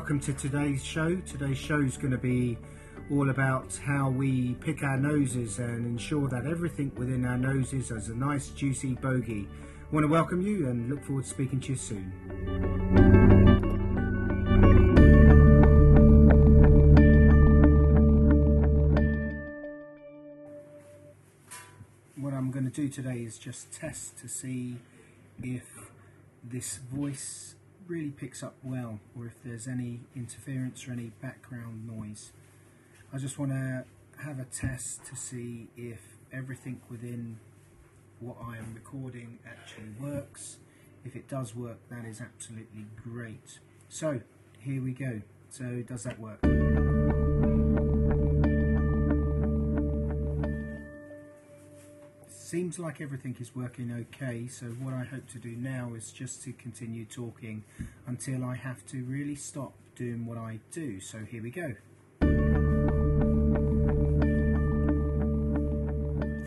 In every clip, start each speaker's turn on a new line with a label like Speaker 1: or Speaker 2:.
Speaker 1: welcome to today's show. Today's show is going to be all about how we pick our noses and ensure that everything within our noses has a nice juicy bogey. I want to welcome you and look forward to speaking to you soon. What I'm going to do today is just test to see if this voice really picks up well or if there's any interference or any background noise. I just want to have a test to see if everything within what I am recording actually works. If it does work, that is absolutely great. So, here we go. So, does that work? Seems like everything is working okay, so what I hope to do now is just to continue talking until I have to really stop doing what I do. So, here we go.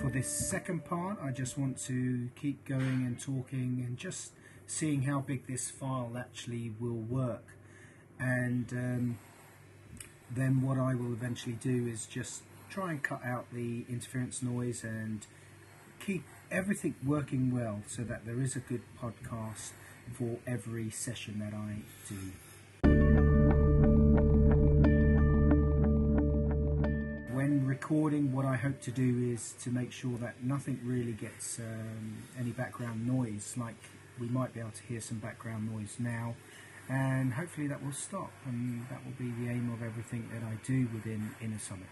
Speaker 1: For this second part, I just want to keep going and talking and just seeing how big this file actually will work. And um, then what I will eventually do is just try and cut out the interference noise and keep everything working well so that there is a good podcast for every session that I do. When recording, what I hope to do is to make sure that nothing really gets um, any background noise, like we might be able to hear some background noise now, and hopefully that will stop, and that will be the aim of everything that I do within Inner Summit.